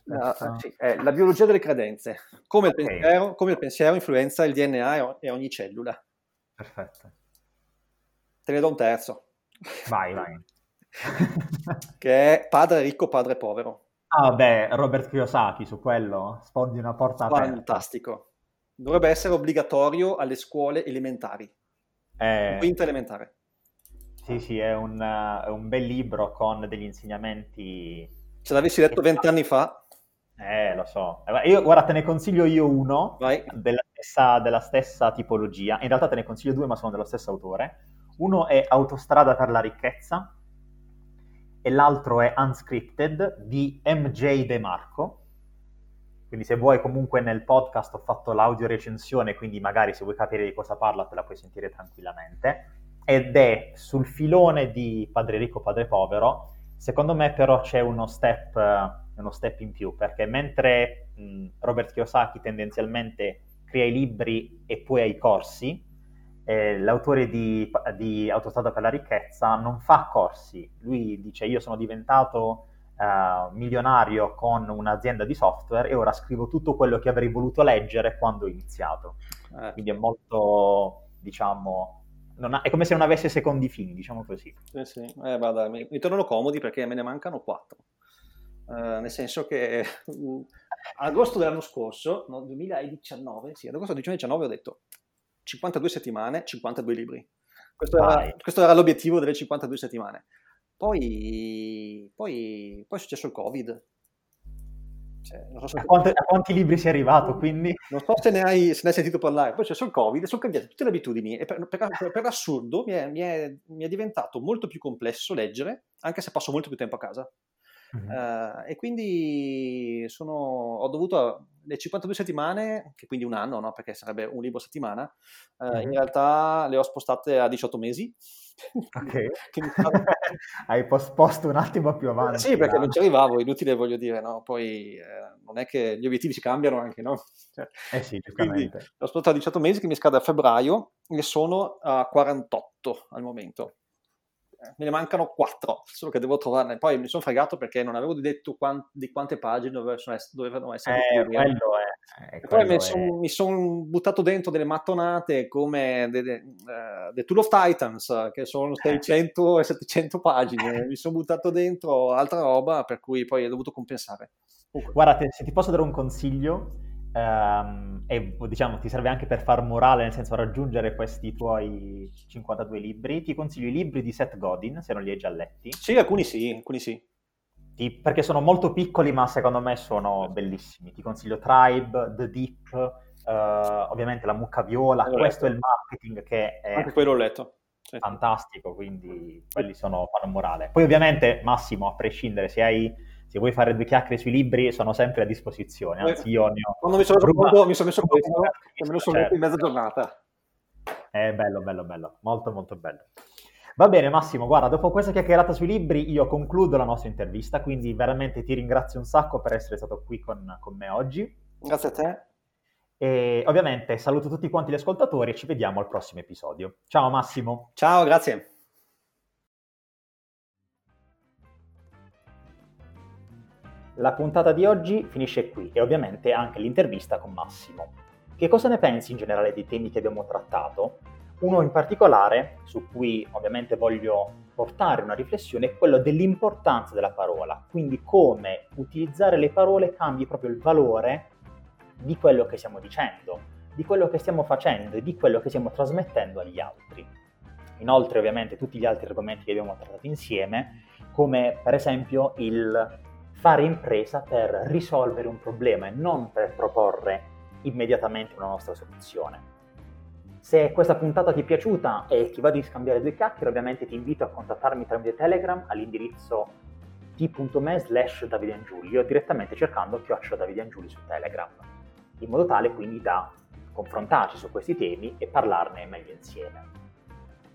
La, sì, è la biologia delle credenze, come, okay. il pensiero, come, il pensiero, influenza il DNA e ogni cellula. perfetto. Te ne do un terzo. Vai, vai. che è Padre ricco, padre povero. Ah, beh, Robert Kiyosaki su quello sfondi una porta aperta. Fantastico. Dovrebbe essere obbligatorio alle scuole elementari. Eh, Quinta elementare. Sì, sì, è un, è un bel libro con degli insegnamenti. Se l'avessi letto vent'anni fa. Eh, lo so. Io, guarda, te ne consiglio io uno della stessa, della stessa tipologia. In realtà te ne consiglio due, ma sono dello stesso autore. Uno è Autostrada per la ricchezza e l'altro è Unscripted di MJ De Marco. Quindi se vuoi comunque nel podcast ho fatto l'audio recensione, quindi magari se vuoi capire di cosa parla te la puoi sentire tranquillamente. Ed è sul filone di Padre ricco, padre povero. Secondo me però c'è uno step, uno step in più, perché mentre mh, Robert Kiyosaki tendenzialmente crea i libri e poi ha i corsi, eh, l'autore di, di, Autostrada per la ricchezza non fa corsi, lui dice io sono diventato uh, milionario con un'azienda di software e ora scrivo tutto quello che avrei voluto leggere quando ho iniziato. Eh. Quindi è molto, diciamo, ha, è come se non avesse secondi fini, diciamo così. Sì, sì. Eh, vada, mi, mi, tornano comodi perché me ne mancano quattro. Uh, nel senso che uh, agosto dell'anno scorso, no, 2019, sì, ad agosto 2019 ho detto 52 settimane, 52 libri. Questo era, questo era, l'obiettivo delle 52 settimane. Poi, poi, poi è successo il Covid. Cioè, so se... a, quanti, a, quanti, libri sei arrivato, quindi? Non so se ne hai, se ne hai sentito parlare. Poi c'è successo il Covid sono cambiate tutte le abitudini e per, per, per assurdo mi è, mi, è, mi è diventato molto più complesso leggere, anche se passo molto più tempo a casa. Mm-hmm. Uh, e quindi sono, ho dovuto le 52 settimane, che quindi un anno, no? perché sarebbe un libro a settimana, uh, mm-hmm. in realtà le ho spostate a 18 mesi. Ok, hai posposto un attimo più avanti. Sì, perché non ci arrivavo, inutile voglio dire, no? poi eh, non è che gli obiettivi si cambiano anche, no? Cioè, eh sì, giustamente. L'ho spostato a 18 mesi che mi scade a febbraio e sono a 48 al momento me ne mancano quattro, solo che devo trovarne. Poi mi sono fregato perché non avevo detto quant- di quante pagine dovevano essere. Eh, quello è, eh, poi mi sono son buttato dentro delle mattonate come The, the, uh, the Tool of Titans, che sono 600 e 700 pagine. mi sono buttato dentro altra roba, per cui poi ho dovuto compensare. Guarda, se ti posso dare un consiglio, Um, e diciamo ti serve anche per far morale, nel senso raggiungere questi tuoi 52 libri, ti consiglio i libri di Seth Godin, se non li hai già letti. Sì, alcuni sì, alcuni sì. Ti, perché sono molto piccoli, ma secondo me sono bellissimi. Ti consiglio Tribe, The Deep, uh, ovviamente la mucca viola, questo letto. è il marketing che è anche quello ho letto. Fantastico, quindi quelli sono, fanno morale. Poi ovviamente, Massimo, a prescindere se hai se vuoi fare due chiacchiere sui libri sono sempre a disposizione, anzi io ne ho... Quando mi sono, rubato, mi sono messo questo, me lo sono certo. in mezza giornata. È bello, bello, bello, molto molto bello. Va bene Massimo, guarda, dopo questa chiacchierata sui libri io concludo la nostra intervista, quindi veramente ti ringrazio un sacco per essere stato qui con, con me oggi. Grazie a te. E ovviamente saluto tutti quanti gli ascoltatori e ci vediamo al prossimo episodio. Ciao Massimo. Ciao, grazie. La puntata di oggi finisce qui e ovviamente anche l'intervista con Massimo. Che cosa ne pensi in generale dei temi che abbiamo trattato? Uno in particolare, su cui ovviamente voglio portare una riflessione, è quello dell'importanza della parola, quindi come utilizzare le parole cambi proprio il valore di quello che stiamo dicendo, di quello che stiamo facendo e di quello che stiamo trasmettendo agli altri. Inoltre ovviamente tutti gli altri argomenti che abbiamo trattato insieme, come per esempio il fare impresa per risolvere un problema e non per proporre immediatamente una nostra soluzione. Se questa puntata ti è piaciuta e ti va di scambiare due chiacchiere, ovviamente ti invito a contattarmi tramite Telegram all'indirizzo t.me slash davidengiulio direttamente cercando chiocciola davidengiulio su Telegram, in modo tale quindi da confrontarci su questi temi e parlarne meglio insieme.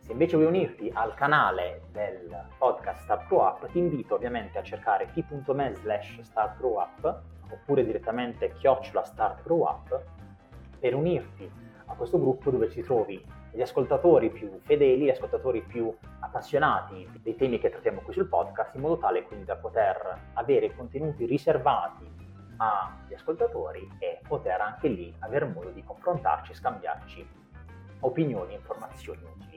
Se invece vuoi unirti al canale del podcast Start Grow Up, ti invito ovviamente a cercare t.me slash Start Grow Up oppure direttamente chiocciola Start Grow Up per unirti a questo gruppo dove ci trovi gli ascoltatori più fedeli, gli ascoltatori più appassionati dei temi che trattiamo qui sul podcast, in modo tale quindi da poter avere contenuti riservati agli ascoltatori e poter anche lì avere modo di confrontarci, scambiarci opinioni e informazioni utili.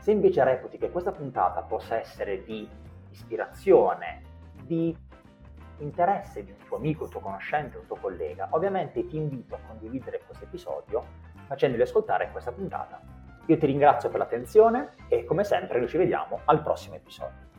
Se invece reputi che questa puntata possa essere di ispirazione, di interesse di un tuo amico, un tuo conoscente, un tuo collega, ovviamente ti invito a condividere questo episodio facendoli ascoltare questa puntata. Io ti ringrazio per l'attenzione e come sempre noi ci vediamo al prossimo episodio.